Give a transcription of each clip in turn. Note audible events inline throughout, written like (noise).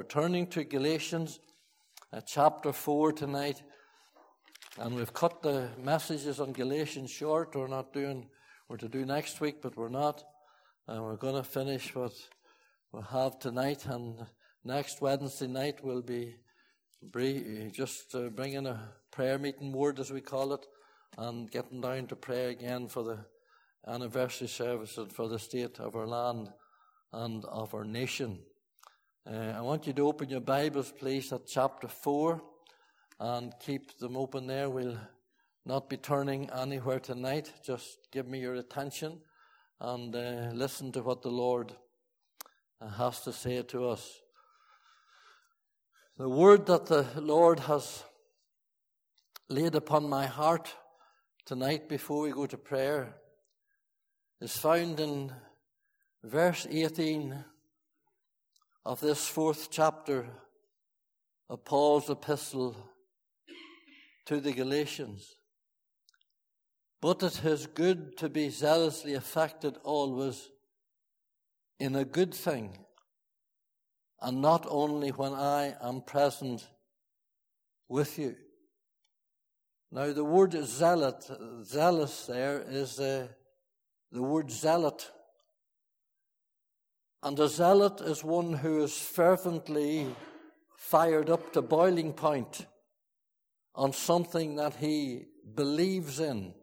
returning to Galatians uh, chapter 4 tonight. And we've cut the messages on Galatians short. We're not doing, we're to do next week, but we're not. And we're going to finish what we have tonight. And next Wednesday night we'll be just uh, bringing a prayer meeting word, as we call it, and getting down to pray again for the anniversary service and for the state of our land and of our nation. Uh, I want you to open your Bibles, please, at chapter 4 and keep them open there. We'll not be turning anywhere tonight. Just give me your attention and uh, listen to what the Lord uh, has to say to us. The word that the Lord has laid upon my heart tonight before we go to prayer is found in verse 18 of this fourth chapter of Paul's epistle to the Galatians. But it is good to be zealously affected always in a good thing, and not only when I am present with you. Now, the word zealot, zealous there is uh, the word zealot. And a zealot is one who is fervently fired up to boiling point on something that he believes in.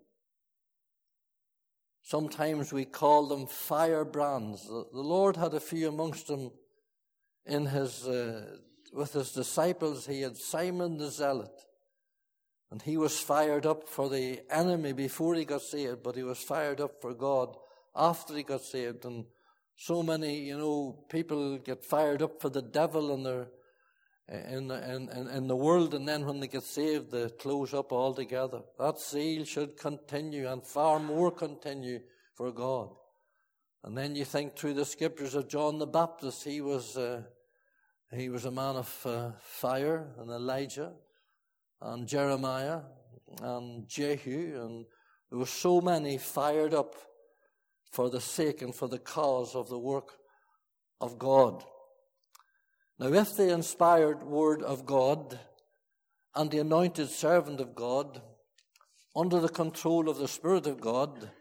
Sometimes we call them firebrands. The Lord had a few amongst them in his, uh, with his disciples. He had Simon the Zealot. And he was fired up for the enemy before he got saved, but he was fired up for God after he got saved. And so many, you know, people get fired up for the devil and they're in, in, in, in the world, and then when they get saved, they close up altogether. That zeal should continue and far more continue for God. And then you think through the scriptures of John the Baptist, he was, uh, he was a man of uh, fire, and Elijah, and Jeremiah and Jehu, and there were so many fired up for the sake and for the cause of the work of God. Now, if the inspired word of God and the anointed servant of God, under the control of the Spirit of God,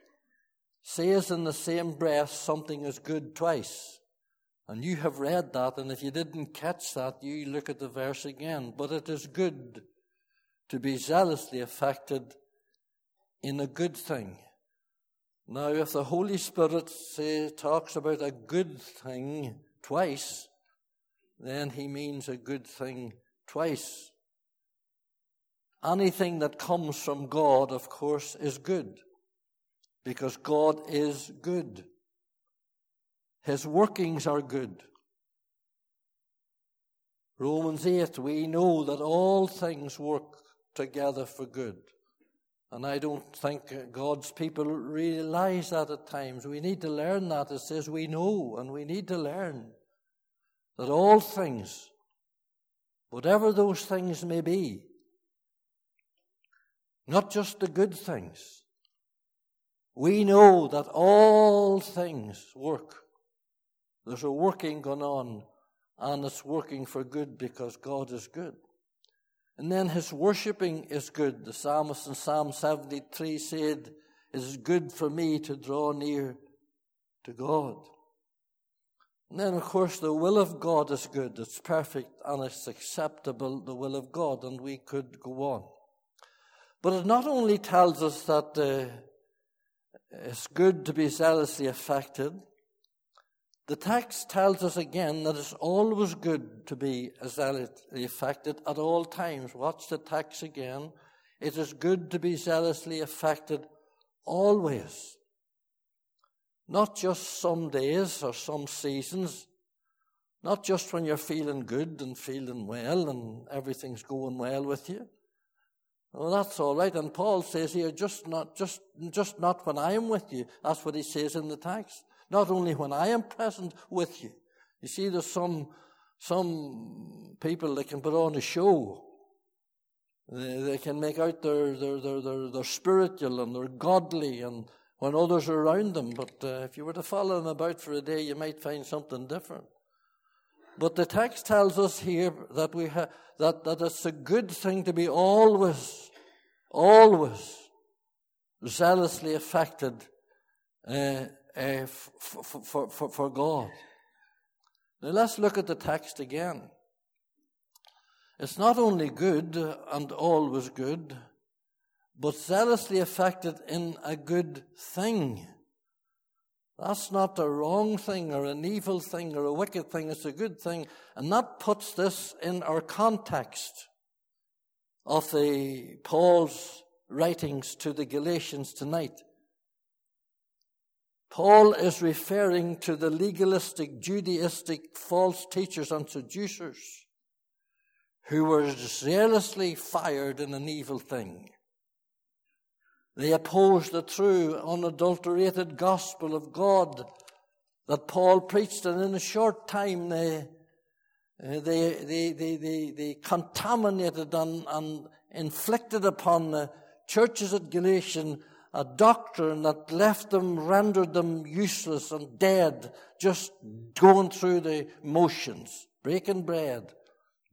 says in the same breath something is good twice, and you have read that, and if you didn't catch that, you look at the verse again. But it is good to be zealously affected in a good thing. Now, if the Holy Spirit say, talks about a good thing twice, then he means a good thing twice. Anything that comes from God, of course, is good, because God is good. His workings are good. Romans 8, we know that all things work together for good. And I don't think God's people realize that at times. We need to learn that. It says we know and we need to learn that all things, whatever those things may be, not just the good things, we know that all things work. There's a working going on, and it's working for good because God is good. And then his worshipping is good. The psalmist in Psalm 73 said, It is good for me to draw near to God. And then, of course, the will of God is good. It's perfect and it's acceptable, the will of God, and we could go on. But it not only tells us that uh, it's good to be zealously affected, the text tells us again that it's always good to be zealously affected at all times. Watch the text again. It is good to be zealously affected always. Not just some days or some seasons. Not just when you're feeling good and feeling well and everything's going well with you. Well, that's all right. And Paul says here, just not, just, just not when I am with you. That's what he says in the text not only when I am present with you. You see, there's some, some people that can put on a show. They, they can make out they're, they're, they're, they're, they're spiritual and they're godly and when others are around them. But uh, if you were to follow them about for a day, you might find something different. But the text tells us here that we ha- that, that it's a good thing to be always, always zealously affected uh, uh, for, for, for, for God. Now let's look at the text again. It's not only good and always good, but zealously affected in a good thing. That's not a wrong thing or an evil thing or a wicked thing. It's a good thing. And that puts this in our context of the Paul's writings to the Galatians tonight. Paul is referring to the legalistic, Judaistic false teachers and seducers who were zealously fired in an evil thing. They opposed the true, unadulterated gospel of God that Paul preached, and in a short time they, uh, they, they, they, they, they contaminated and, and inflicted upon the churches at Galatian a doctrine that left them, rendered them useless and dead, just going through the motions, breaking bread,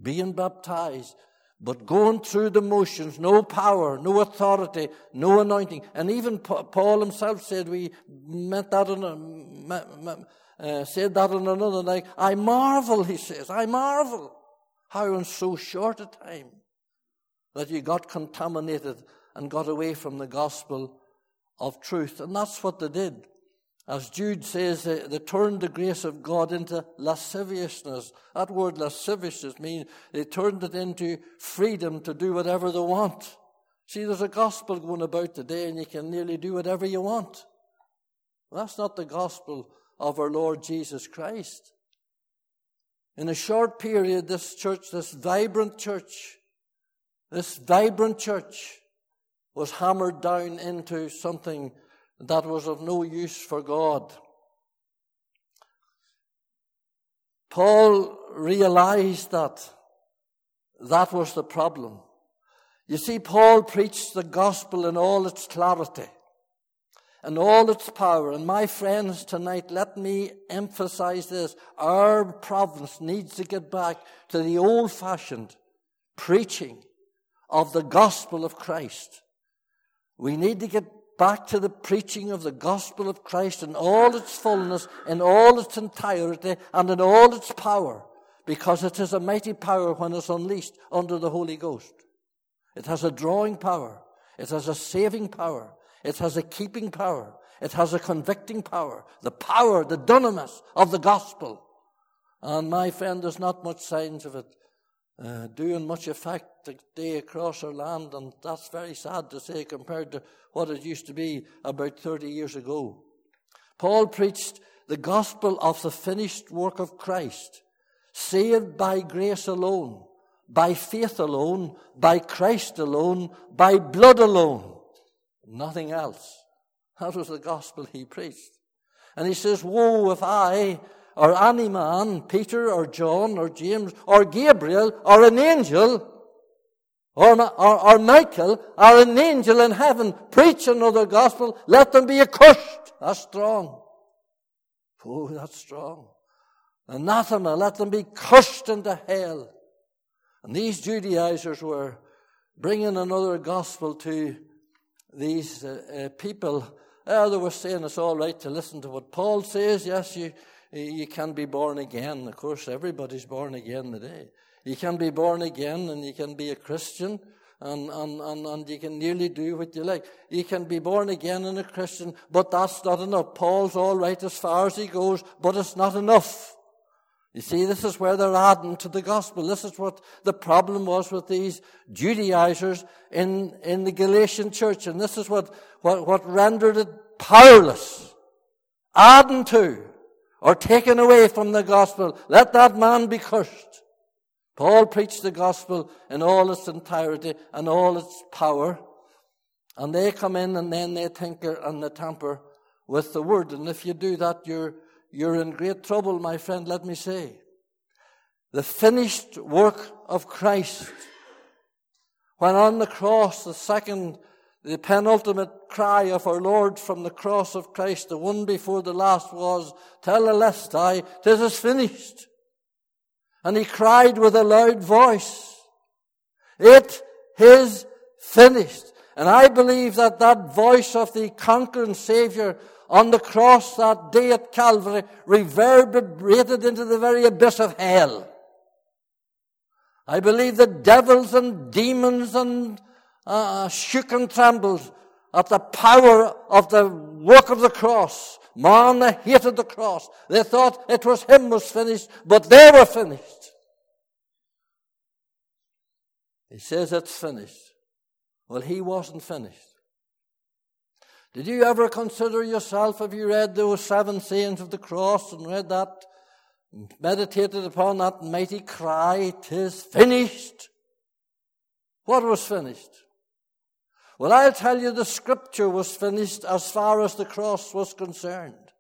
being baptized, but going through the motions, no power, no authority, no anointing. And even Paul himself said we meant that in a, uh, said that in another night. I marvel, he says, I marvel how in so short a time that you got contaminated and got away from the gospel of truth. And that's what they did. As Jude says, they, they, turned the grace of God into lasciviousness. That word lasciviousness means they turned it into freedom to do whatever they want. See, there's a gospel going about today and you can nearly do whatever you want. That's not the gospel of our Lord Jesus Christ. In a short period, this church, this vibrant church, this vibrant church was hammered down into something that was of no use for God. Paul realized that that was the problem. You see, Paul preached the gospel in all its clarity and all its power. And my friends, tonight, let me emphasize this. Our province needs to get back to the old fashioned preaching of the gospel of Christ. We need to get back to the preaching of the gospel of Christ in all its fullness, in all its entirety, and in all its power, because it is a mighty power when it's unleashed under the Holy Ghost. It has a drawing power. It has a saving power. It has a keeping power. It has a convicting power. The power, the dunamis of the gospel. And my friend, there's not much signs of it uh, doing much effect today across our land, and that's very sad to say compared to what it used to be about 30 years ago. Paul preached the gospel of the finished work of Christ, saved by grace alone, by faith alone, by Christ alone, by blood alone, nothing else. That was the gospel he preached. And he says, Woe if I, or any man, Peter or John or James or Gabriel or an angel or, or, or Michael or an angel in heaven preach another gospel, let them be accursed. That's strong. Oh, that's strong. Anathema, let them be cursed into hell. And these Judaizers were bringing another gospel to these uh, uh, people. Uh, they were saying it's all right to listen to what Paul says. Yes, you, you can be born again. Of course, everybody's born again today. You can be born again and you can be a Christian and, and, and, and you can nearly do what you like. You can be born again and a Christian, but that's not enough. Paul's all right as far as he goes, but it's not enough. You see, this is where they're adding to the gospel. This is what the problem was with these Judaizers in, in the Galatian church. And this is what, what, what rendered it powerless. Adding to or taken away from the gospel, let that man be cursed. Paul preached the gospel in all its entirety and all its power. And they come in and then they tinker and they tamper with the word. And if you do that, you're, you're in great trouble, my friend, let me say. The finished work of Christ. When on the cross, the second the penultimate cry of our Lord from the cross of Christ, the one before the last was, Tetelestai, this is finished. And he cried with a loud voice, It is finished. And I believe that that voice of the conquering Savior on the cross that day at Calvary reverberated into the very abyss of hell. I believe that devils and demons and uh, shook and trembled at the power of the work of the cross. Man hated the cross. They thought it was him was finished, but they were finished. He says it's finished. Well, he wasn't finished. Did you ever consider yourself, have you read those seven sayings of the cross and read that, meditated upon that mighty cry, "Tis finished? What was finished? Well, I'll tell you the scripture was finished as far as the cross was concerned.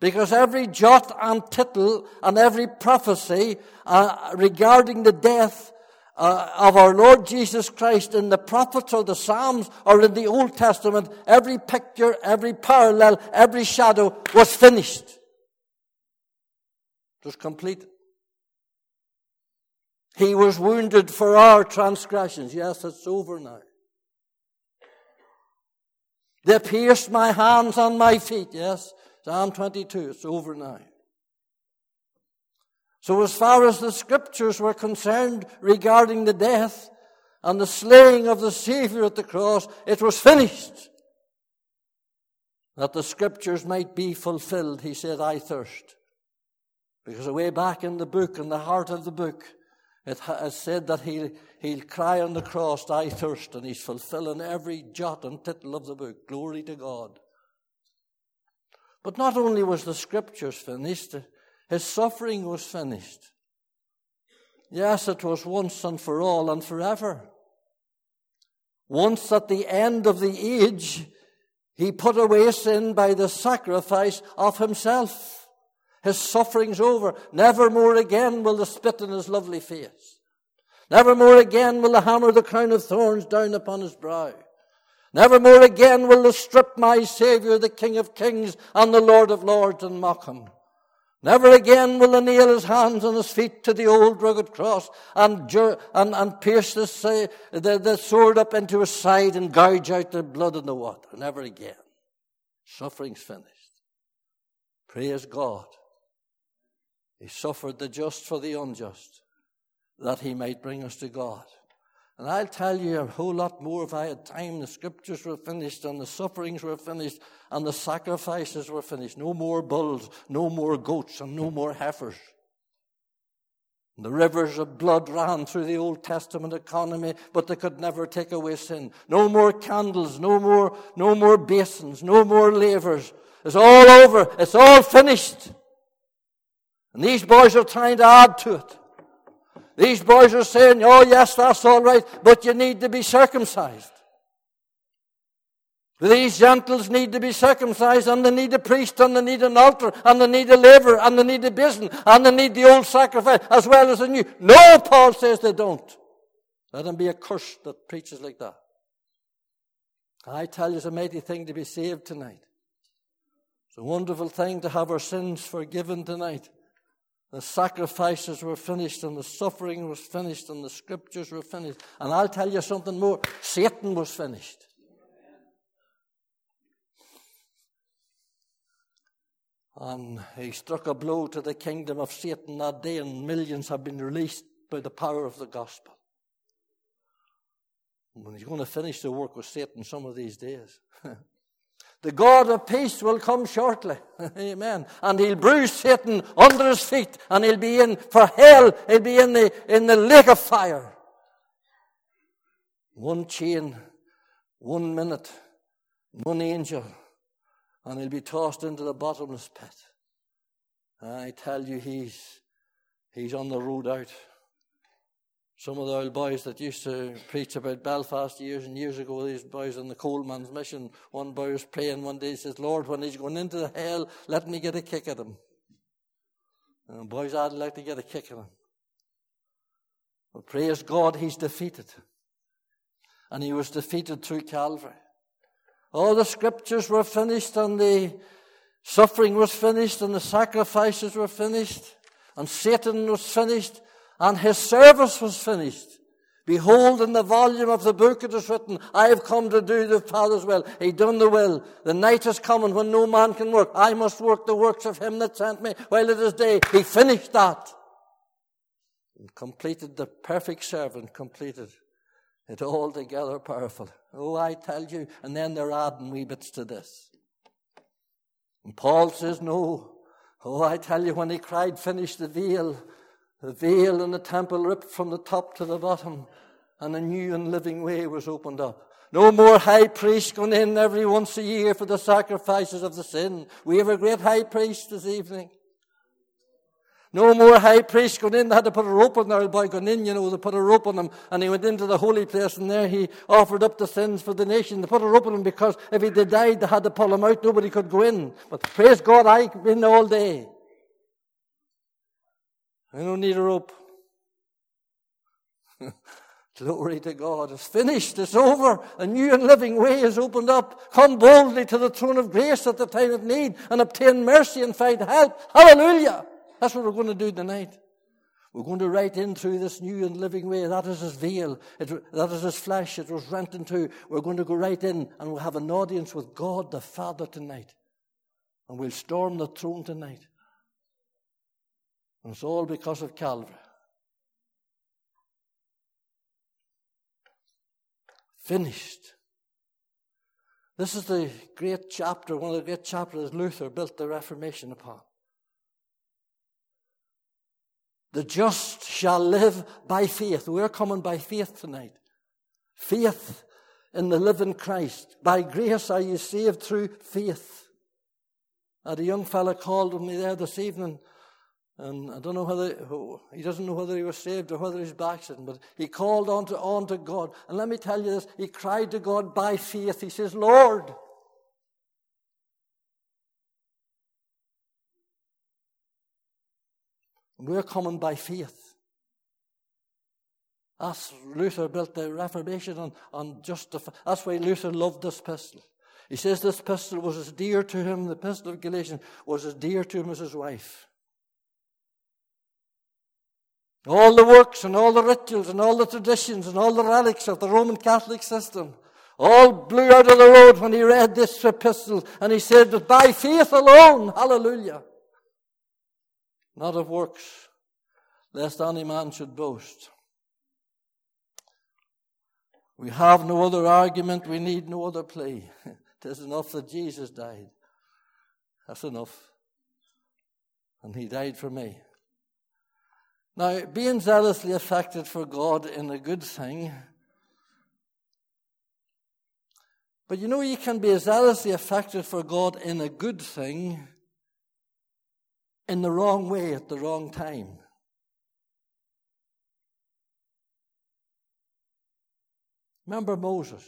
Because every jot and tittle and every prophecy uh, regarding the death uh, of our Lord Jesus Christ in the prophets or the Psalms or in the Old Testament, every picture, every parallel, every shadow was finished. It was complete. He was wounded for our transgressions. Yes, it's over now. They pierced my hands and my feet. Yes, Psalm 22. It's over now. So, as far as the scriptures were concerned regarding the death and the slaying of the Savior at the cross, it was finished. That the scriptures might be fulfilled, he said, I thirst. Because away back in the book, in the heart of the book, it has said that he'll, he'll cry on the cross, I thirst, and he's fulfilling every jot and tittle of the book. Glory to God. But not only was the scriptures finished, his suffering was finished. Yes, it was once and for all and forever. Once at the end of the age, he put away sin by the sacrifice of himself. His suffering's over. Never more again will the spit in his lovely face. Never more again will the hammer the crown of thorns down upon his brow. Never more again will they strip my Saviour, the King of kings and the Lord of lords, and mock him. Never again will he nail his hands and his feet to the old rugged cross and, and, and pierce the, the, the sword up into his side and gouge out the blood in the water. Never again. Suffering's finished. Praise God. He suffered the just for the unjust that he might bring us to God. And I'll tell you a whole lot more if I had time. The scriptures were finished and the sufferings were finished and the sacrifices were finished. No more bulls, no more goats, and no more heifers. The rivers of blood ran through the Old Testament economy, but they could never take away sin. No more candles, no more, no more basins, no more lavers. It's all over. It's all finished. And these boys are trying to add to it. These boys are saying, oh yes, that's all right, but you need to be circumcised. These gentles need to be circumcised, and they need a priest, and they need an altar, and they need a laver, and they need a basin, and they need the old sacrifice as well as the new. No, Paul says they don't. Let them be a curse that preaches like that. I tell you, it's a mighty thing to be saved tonight. It's a wonderful thing to have our sins forgiven tonight. The sacrifices were finished and the suffering was finished and the scriptures were finished. And I'll tell you something more. Satan was finished. And he struck a blow to the kingdom of Satan that day and millions have been released by the power of the gospel. When he's going to finish the work with Satan some of these days. (laughs) The God of peace will come shortly. (laughs) Amen. And he'll bruise Satan under his feet and he'll be in for hell. He'll be in the, in the lake of fire. One chain, one minute, one angel, and he'll be tossed into the bottomless pit. I tell you, he's, he's on the road out. Some of the old boys that used to preach about Belfast years and years ago, these boys on the Coalman's mission, one boy was praying one day, he says, Lord, when he's going into the hell, let me get a kick at him. And boys, I'd like to get a kick at him. But praise God, he's defeated. And he was defeated through Calvary. All the scriptures were finished and the suffering was finished and the sacrifices were finished. and Satan was finished, and his service was finished. Behold, in the volume of the book it is written, I have come to do the Father's will. He done the will. The night is coming when no man can work. I must work the works of him that sent me while it is day. He finished that. And completed the perfect servant, completed it all together powerful. Oh, I tell you. And then they're adding wee bits to this. And Paul says, no. Oh, I tell you, when he cried, finish the veil, the veil in the temple ripped from the top to the bottom, and a new and living way was opened up. No more high priest going in every once a year for the sacrifices of the sin. We have a great high priest this evening. No more high priest going in. They had to put a rope on there by going in, you know, they put a rope on him and he went into the holy place and there he offered up the sins for the nation. They put a rope on him because if he died, they had to pull him out. Nobody could go in. But praise God, I've been all day. I don't need a rope. (laughs) Glory to God. It's finished. It's over. A new and living way is opened up. Come boldly to the throne of grace at the time of need and obtain mercy and find help. Hallelujah. That's what we're going to do tonight. We're going to write in through this new and living way. That is his veil. It, that is his flesh. It was rent in two. We're going to go right in and we'll have an audience with God the Father tonight. And we'll storm the throne tonight. And it's all because of Calvary. Finished. This is the great chapter, one of the great chapters Luther built the Reformation upon. The just shall live by faith. We're coming by faith tonight. Faith in the living Christ. By grace are you saved through faith. I had a young fellow called on me there this evening, and I don't know whether he doesn't know whether he was saved or whether he's backslidden, but he called on to, on to God. And let me tell you this, he cried to God by faith. He says, Lord, We're coming by faith. That's Luther built the Reformation on, on justify. That's why Luther loved this pistol. He says this pistol was as dear to him, the pistol of Galatians was as dear to him as his wife. All the works and all the rituals and all the traditions and all the relics of the Roman Catholic system all blew out of the road when he read this epistle and he said that by faith alone, hallelujah not of works, lest any man should boast. We have no other argument, we need no other plea. (laughs) it is enough that Jesus died. That's enough. And he died for me. Now, being zealously affected for God in a good thing, but you know, you can be zealously affected for God in a good thing in the wrong way at the wrong time. Remember Moses?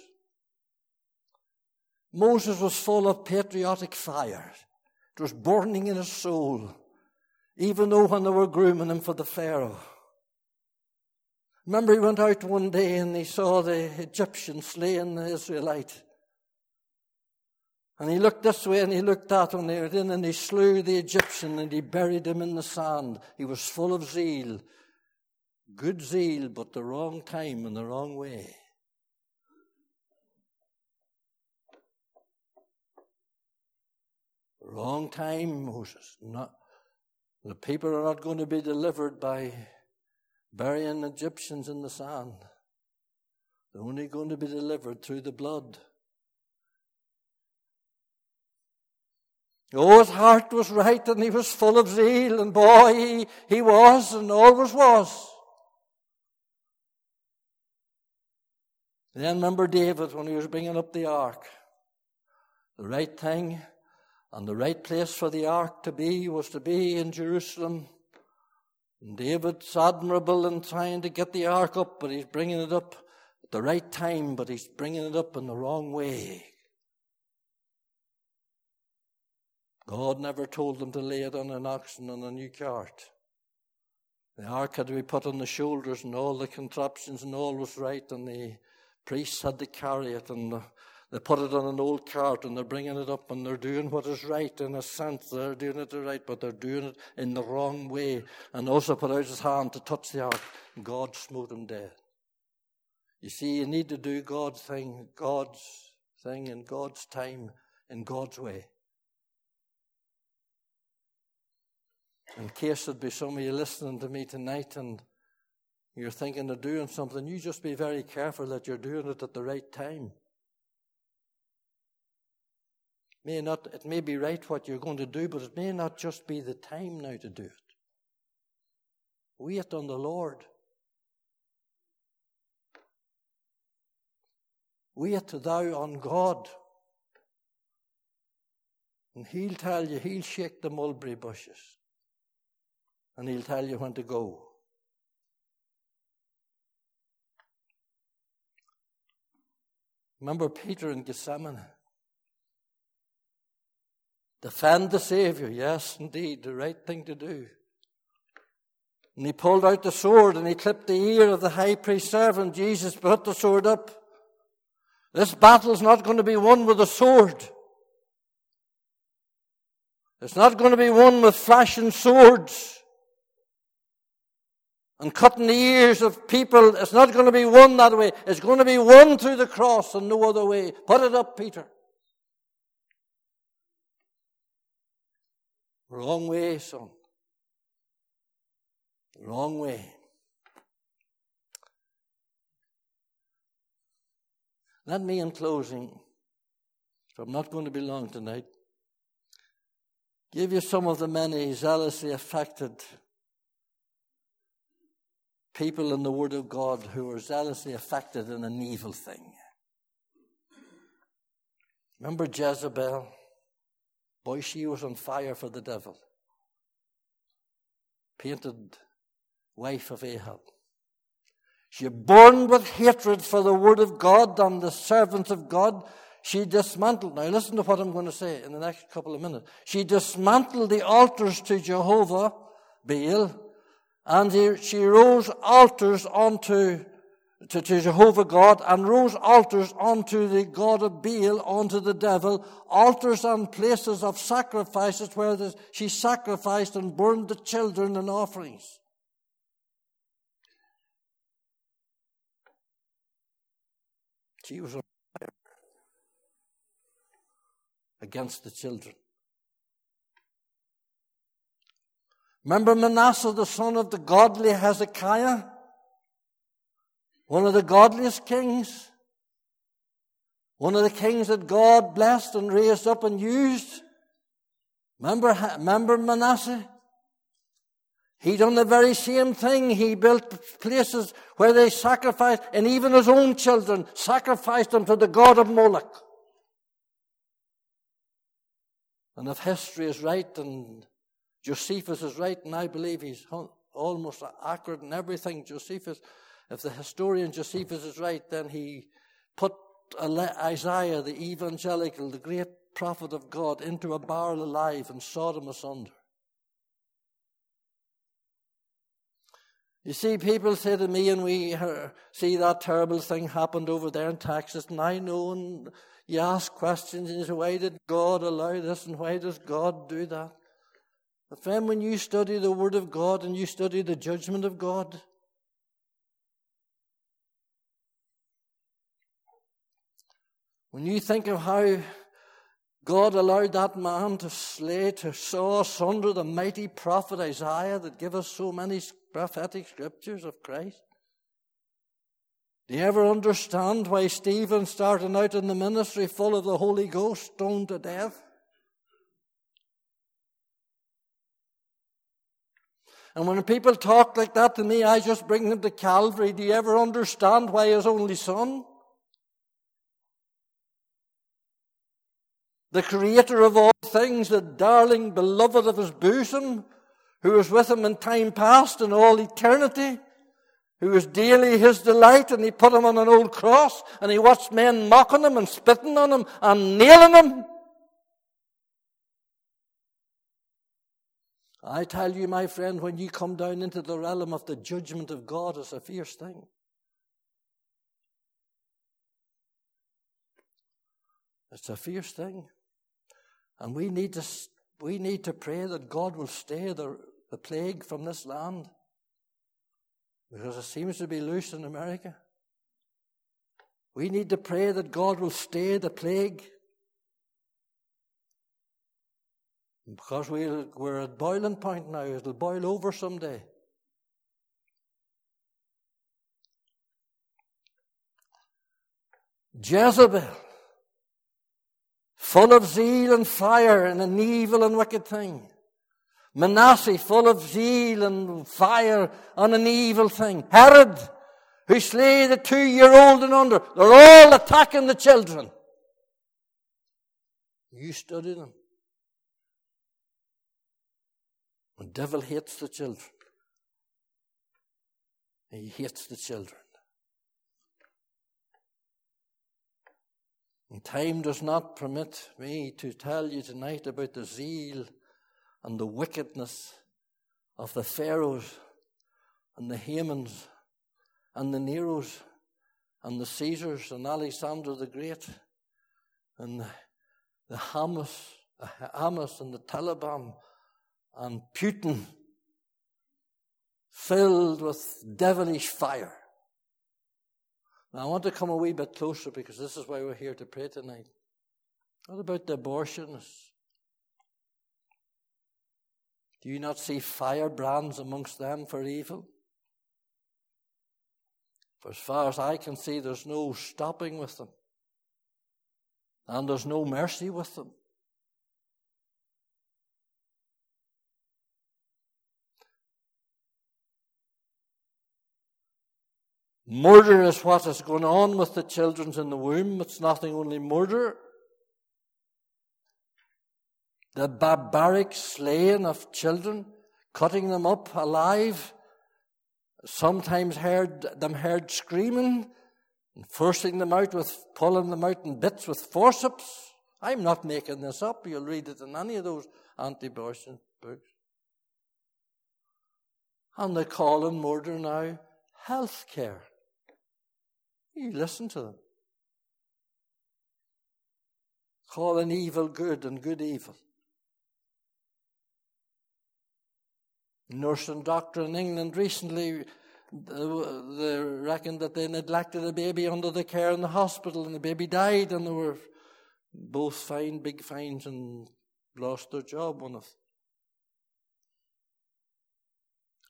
Moses was full of patriotic fire. It was burning in his soul, even though when they were grooming him for the Pharaoh. Remember, he went out one day and he saw the Egyptian slaying the Israelite. And he looked this way and he looked that and were in and he slew the Egyptian and he buried him in the sand. He was full of zeal. Good zeal, but the wrong time and the wrong way. Wrong time, Moses. Not, the people are not going to be delivered by burying Egyptians in the sand. They're only going to be delivered through the blood. Oh, his heart was right and he was full of zeal, and boy, he, he was and always was. Then remember David when he was bringing up the ark. The right thing and the right place for the ark to be was to be in Jerusalem. And David's admirable in trying to get the ark up, but he's bringing it up at the right time, but he's bringing it up in the wrong way. God never told them to lay it on an oxen on a new cart. The ark had to be put on the shoulders and all the contraptions and all was right and the priests had to carry it and the, They put it on an old cart and they're bringing it up and they're doing what is right in a sense. They're doing it the right, but they're doing it in the wrong way. And Uzzah put out his hand to touch the ark. God smote him dead. You see, you need to do God's thing, God's thing in God's time, in God's way. In case there'd be some of you listening to me tonight and you're thinking of doing something, you just be very careful that you're doing it at the right time. May not, it may be right what you're going to do, but it may not just be the time now to do it. Wait on the Lord. Wait thou on God. And He'll tell you, He'll shake the mulberry bushes. And He'll tell you when to go. Remember Peter in Gethsemane? Defend the Savior. Yes, indeed, the right thing to do. And he pulled out the sword and he clipped the ear of the high priest's servant. Jesus put the sword up. This battle's not going to be won with a sword. It's not going to be won with flashing swords and cutting the ears of people. It's not going to be won that way. It's going to be won through the cross and no other way. Put it up, Peter. Wrong way, son. Wrong way. Let me, in closing, if I'm not going to be long tonight, give you some of the many zealously affected people in the Word of God who are zealously affected in an evil thing. Remember Jezebel? Boy, she was on fire for the devil. Painted wife of Ahab. She burned with hatred for the word of God and the servants of God. She dismantled, now listen to what I'm going to say in the next couple of minutes. She dismantled the altars to Jehovah, Baal, and she rose altars onto to, to, Jehovah God and rose altars unto the God of Baal, unto the devil, altars and places of sacrifices where the, she sacrificed and burned the children and offerings. She was fire against the children. Remember Manasseh, the son of the godly Hezekiah? One of the godliest kings. One of the kings that God blessed and raised up and used. Remember, remember Manasseh? He done the very same thing. He built places where they sacrificed, and even his own children sacrificed them to the god of Moloch. And if history is right, and Josephus is right, and I believe he's almost accurate in everything, Josephus, if the historian Josephus is right, then he put Isaiah, the evangelical, the great prophet of God, into a barrel alive and sawed him asunder. You see, people say to me, and we see that terrible thing happened over there in Texas, and I know, and you ask questions, and you say, why did God allow this, and why does God do that? But friend, when you study the Word of God and you study the judgment of God, when you think of how God allowed that man to slay, to saw asunder the mighty prophet Isaiah that give us so many prophetic scriptures of Christ? Do you ever understand why Stephen, starting out in the ministry full of the Holy Ghost, stoned to death? And when people talk like that to me, I just bring them to Calvary. Do you ever understand why his only son? The creator of all things, the darling beloved of his bosom, who was with him in time past and all eternity, who was daily his delight, and he put him on an old cross, and he watched men mocking him and spitting on him and nailing him. I tell you, my friend, when you come down into the realm of the judgment of God, it's a fierce thing. It's a fierce thing. And we need to, we need to pray that God will stay the, the plague from this land. Because it seems to be loose in America. We need to pray that God will stay the plague. Because we we're at boiling point now. It'll boil over someday. Jezebel, full of zeal and fire and an evil and wicked thing. Manasseh, full of zeal and fire and an evil thing. Herod, who slay the two year old and under. They're all attacking the children. You study them. The devil hates the children. He hates the children. And time does not permit me to tell you tonight about the zeal and the wickedness of the Pharaohs and the Hamans and the Neros and the Caesars and Alexander the Great and the, Hamas, Hamas and the Taliban and Putin filled with devilish fire. I want to come a wee bit closer because this is why we're here to pray tonight. What about the abortionists? Do you not see firebrands amongst them for evil? For as far as I can see, there's no stopping with them. And there's no mercy with them. Murder is what is going on with the children in the womb. It's nothing only murder. The barbaric slaying of children, cutting them up alive, sometimes heard them heard screaming and forcing them out with pulling them out in bits with forceps. I'm not making this up. You'll read it in any of those anti-abortion books. And they call in murder now health care. You listen to them. Call an evil good and good evil. Nurse and doctor in England recently uh, they reckoned that they neglected a baby under the care in the hospital and the baby died and they were both fined big fines and lost their job, one of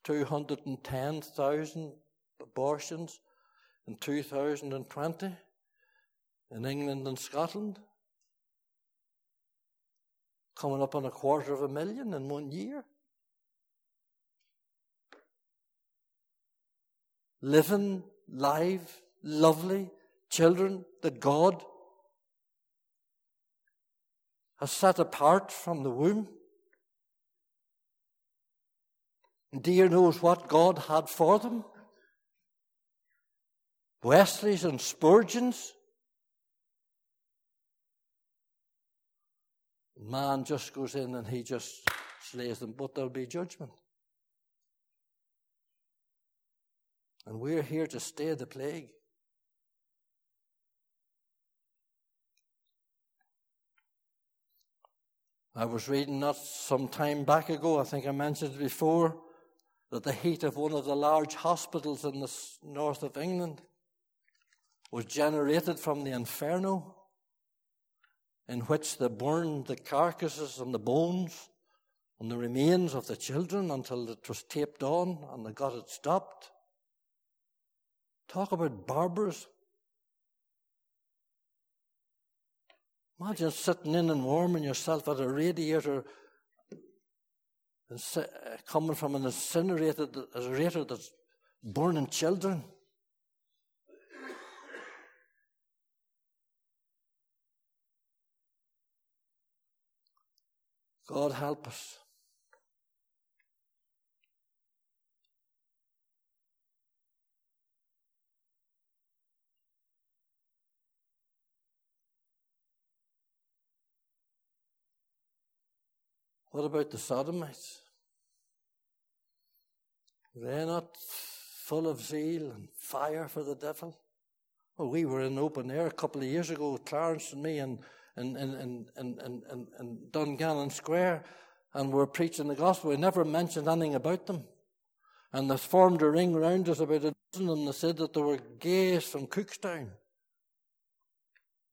210,000 abortions in 2020 in England and Scotland. Coming up on a quarter of a million in one year. Living, live, lovely children that God has set apart from the womb. Dear knows what God had for them. Wesleys and Spurgeons. Man just goes in and he just slays them, but there'll be judgment. And we're here to stay the plague. I was reading not some time back ago, I think I mentioned it before, that the heat of one of the large hospitals in the north of England was generated from the inferno in which they burned the carcasses and the bones and the remains of the children until it was taped on and they got it stopped. Talk about barbarism. Imagine sitting in and warming yourself at a radiator coming from an incinerator that's burning children. God help us. What about the Sodomites? They're not full of zeal and fire for the devil. Well, we were in open air a couple of years ago, Clarence and me, in, in, in, in, in, in, in Dungannon Square and were preaching the gospel. We never mentioned anything about them. And they formed a ring round us about a dozen and they said that they were gays from Cookstown.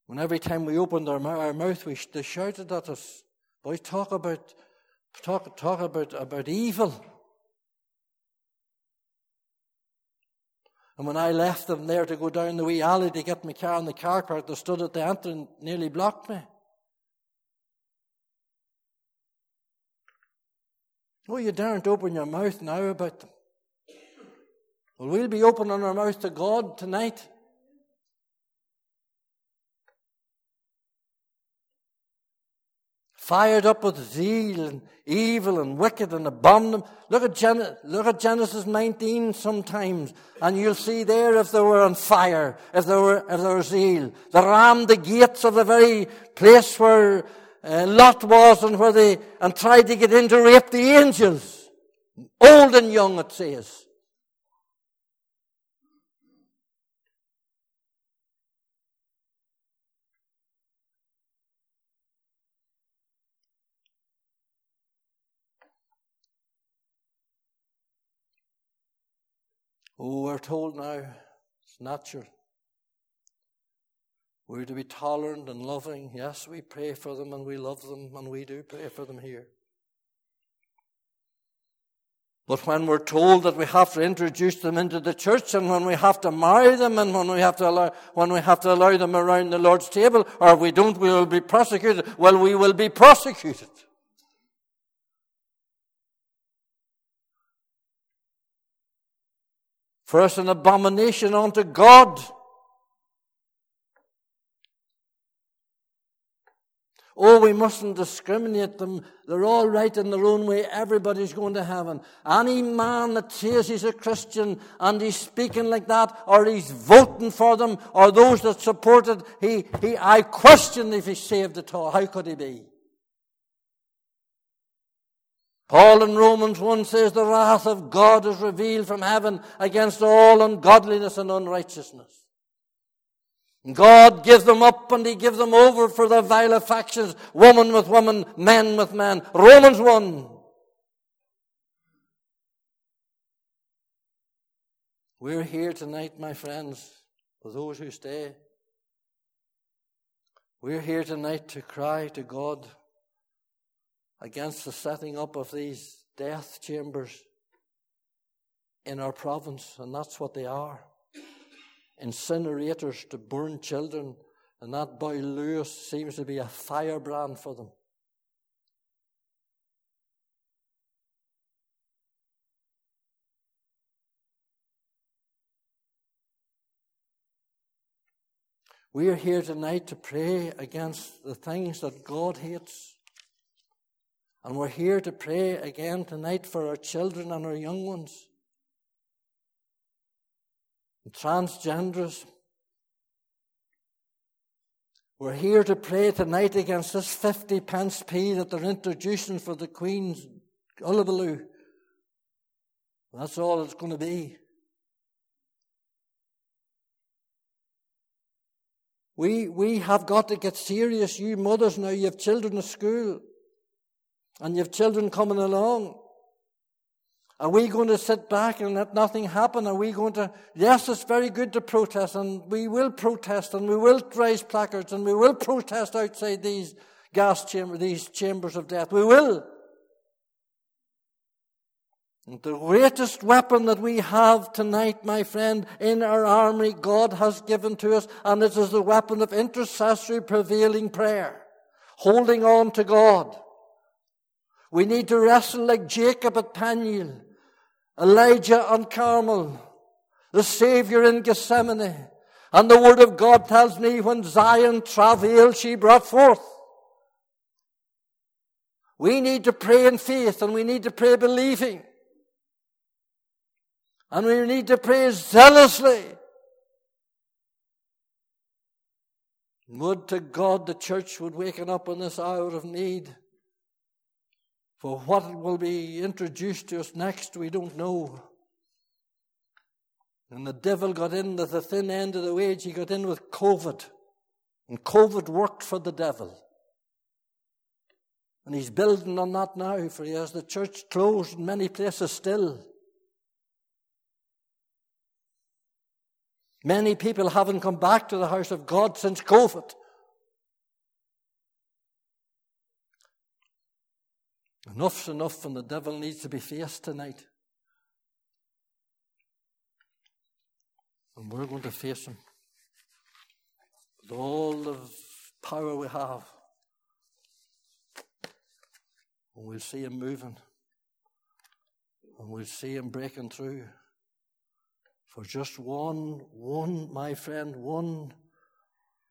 And every time we opened our, our mouth, we, they shouted at us, boys, talk about, talk, talk about, about evil. And when I left them there to go down the wee alley to get my car in the car park, they stood at the entrance and nearly blocked me. Oh, you daren't open your mouth now about them. Well, we'll be opening our mouth to God tonight. Fired up with zeal and evil and wicked and abominable. Look at, Gen- look at Genesis 19 sometimes, and you'll see there if they were on fire, if they were, if they were zeal. They rammed the gates of the very place where uh, Lot was and where they, and tried to get in to rape the angels. Old and young, it says. Oh, we're told now it's natural. We're to be tolerant and loving. Yes, we pray for them and we love them and we do pray for them here. But when we're told that we have to introduce them into the church and when we have to marry them and when we have to allow, when we have to allow them around the Lord's table, or if we don't, we will be prosecuted. Well, we will be prosecuted. For us, an abomination unto God. Oh, we mustn't discriminate them. They're all right in their own way. Everybody's going to heaven. Any man that says he's a Christian and he's speaking like that, or he's voting for them, or those that support it, he, he, I question if he's saved at all. How could he be? Paul in Romans 1 says the wrath of God is revealed from heaven against all ungodliness and unrighteousness. God gives them up and He gives them over for their vile affections, woman with woman, men with men. Romans 1. We're here tonight, my friends, for those who stay. We're here tonight to cry to God against the setting up of these death chambers in our province, and that's what they are. Incinerators to burn children, and that boy Lewis seems to be a firebrand for them. We are here tonight to pray against the things that God hates. And we're here to pray again tonight for our children and our young ones. And transgenderism. We're here to pray tonight against this 50 pence P that they're introducing for the Queen's hullabaloo. That's all it's going to be. We, we have got to get serious. You mothers now, you have children at school and you have children coming along. Are we going to sit back and let nothing happen? Are we going to, yes, it's very good to protest and we will protest and we will raise placards and we will protest outside these gas chambers, these chambers of death. We will. And the greatest weapon that we have tonight, my friend, in our army, God has given to us, and it is the weapon of intercessory prevailing prayer. Holding on to God. We need to wrestle like Jacob at Peniel, Elijah on Carmel, the Savior in Gethsemane. And the Word of God tells me when Zion travailed, she brought forth. We need to pray in faith and we need to pray believing. And we need to pray zealously. Would to God the church would waken up in this hour of need. For what will be introduced to us next, we don't know. And the devil got in at the thin end of the wedge. He got in with COVID. And COVID worked for the devil. And he's building on that now, for he has the church closed in many places still. Many people haven't come back to the house of God since COVID. Enough's enough, and the devil needs to be faced tonight. And we're going to face him with all the power we have. And we'll see him moving. And we'll see him breaking through. For just one, one, my friend, one,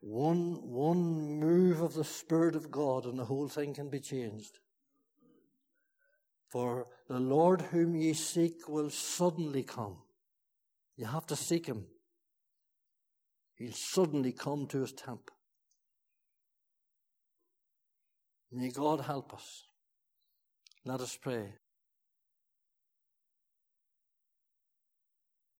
one, one move of the Spirit of God, and the whole thing can be changed. For the Lord whom ye seek will suddenly come. You have to seek him. He'll suddenly come to his tent. May God help us. Let us pray.